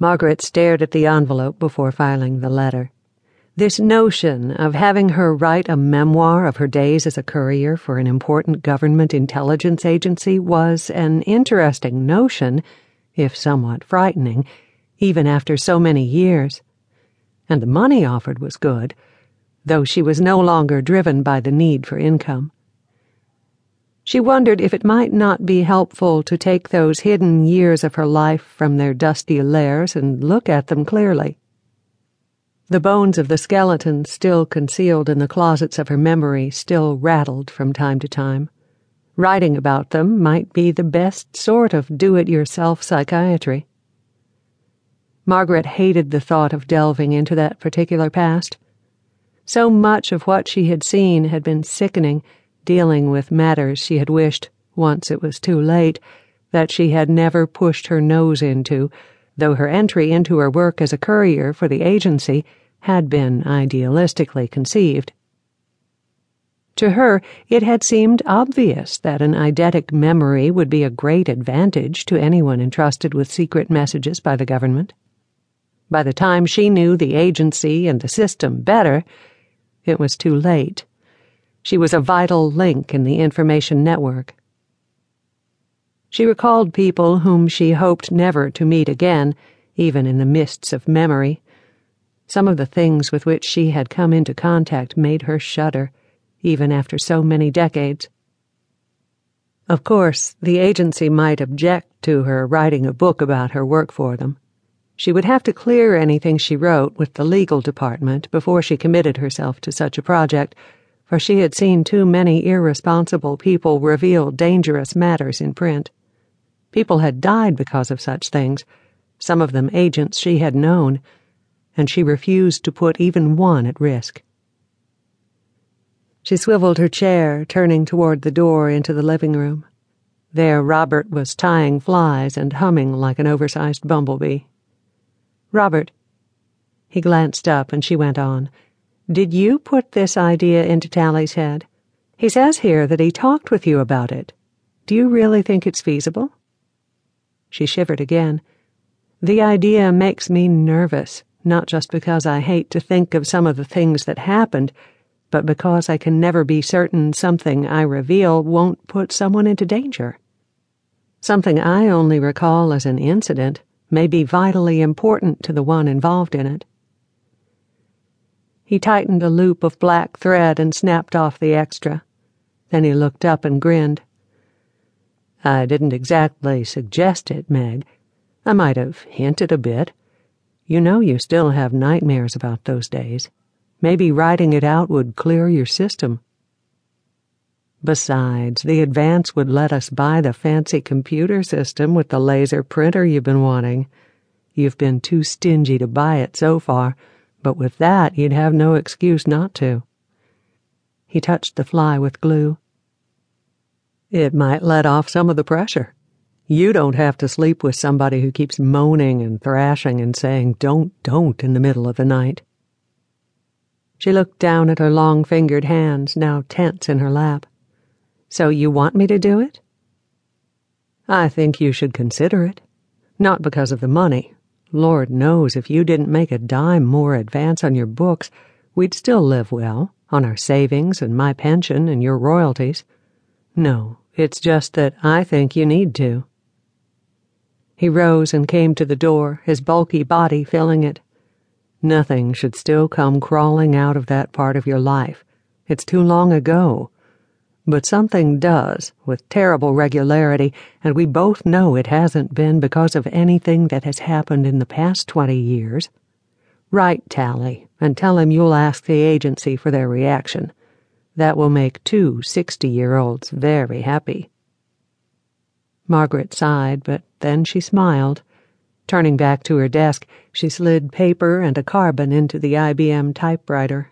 Margaret stared at the envelope before filing the letter. This notion of having her write a memoir of her days as a courier for an important government intelligence agency was an interesting notion, if somewhat frightening, even after so many years. And the money offered was good, though she was no longer driven by the need for income. She wondered if it might not be helpful to take those hidden years of her life from their dusty lairs and look at them clearly. The bones of the skeleton still concealed in the closets of her memory still rattled from time to time. Writing about them might be the best sort of do it yourself psychiatry. Margaret hated the thought of delving into that particular past. So much of what she had seen had been sickening dealing with matters she had wished, once it was too late, that she had never pushed her nose into, though her entry into her work as a courier for the agency had been idealistically conceived. To her, it had seemed obvious that an eidetic memory would be a great advantage to anyone entrusted with secret messages by the government. By the time she knew the agency and the system better, it was too late. She was a vital link in the information network. She recalled people whom she hoped never to meet again, even in the mists of memory. Some of the things with which she had come into contact made her shudder, even after so many decades. Of course, the agency might object to her writing a book about her work for them. She would have to clear anything she wrote with the legal department before she committed herself to such a project for she had seen too many irresponsible people reveal dangerous matters in print. People had died because of such things, some of them agents she had known, and she refused to put even one at risk. She swiveled her chair, turning toward the door into the living room. There, Robert was tying flies and humming like an oversized bumblebee. Robert. He glanced up and she went on. Did you put this idea into Tally's head? He says here that he talked with you about it. Do you really think it's feasible? She shivered again. The idea makes me nervous, not just because I hate to think of some of the things that happened, but because I can never be certain something I reveal won't put someone into danger. Something I only recall as an incident may be vitally important to the one involved in it. He tightened a loop of black thread and snapped off the extra. Then he looked up and grinned. I didn't exactly suggest it, Meg. I might have hinted a bit. You know you still have nightmares about those days. Maybe writing it out would clear your system. Besides, the advance would let us buy the fancy computer system with the laser printer you've been wanting. You've been too stingy to buy it so far but with that you'd have no excuse not to. He touched the fly with glue. It might let off some of the pressure. You don't have to sleep with somebody who keeps moaning and thrashing and saying, don't, don't, in the middle of the night. She looked down at her long fingered hands, now tense in her lap. So you want me to do it? I think you should consider it. Not because of the money, Lord knows if you didn't make a dime more advance on your books, we'd still live well, on our savings and my pension and your royalties. No, it's just that I think you need to. He rose and came to the door, his bulky body filling it. Nothing should still come crawling out of that part of your life. It's too long ago. But something does, with terrible regularity, and we both know it hasn't been because of anything that has happened in the past twenty years. Write Tally, and tell him you'll ask the agency for their reaction. That will make two 60 year olds very happy. Margaret sighed, but then she smiled. Turning back to her desk, she slid paper and a carbon into the IBM typewriter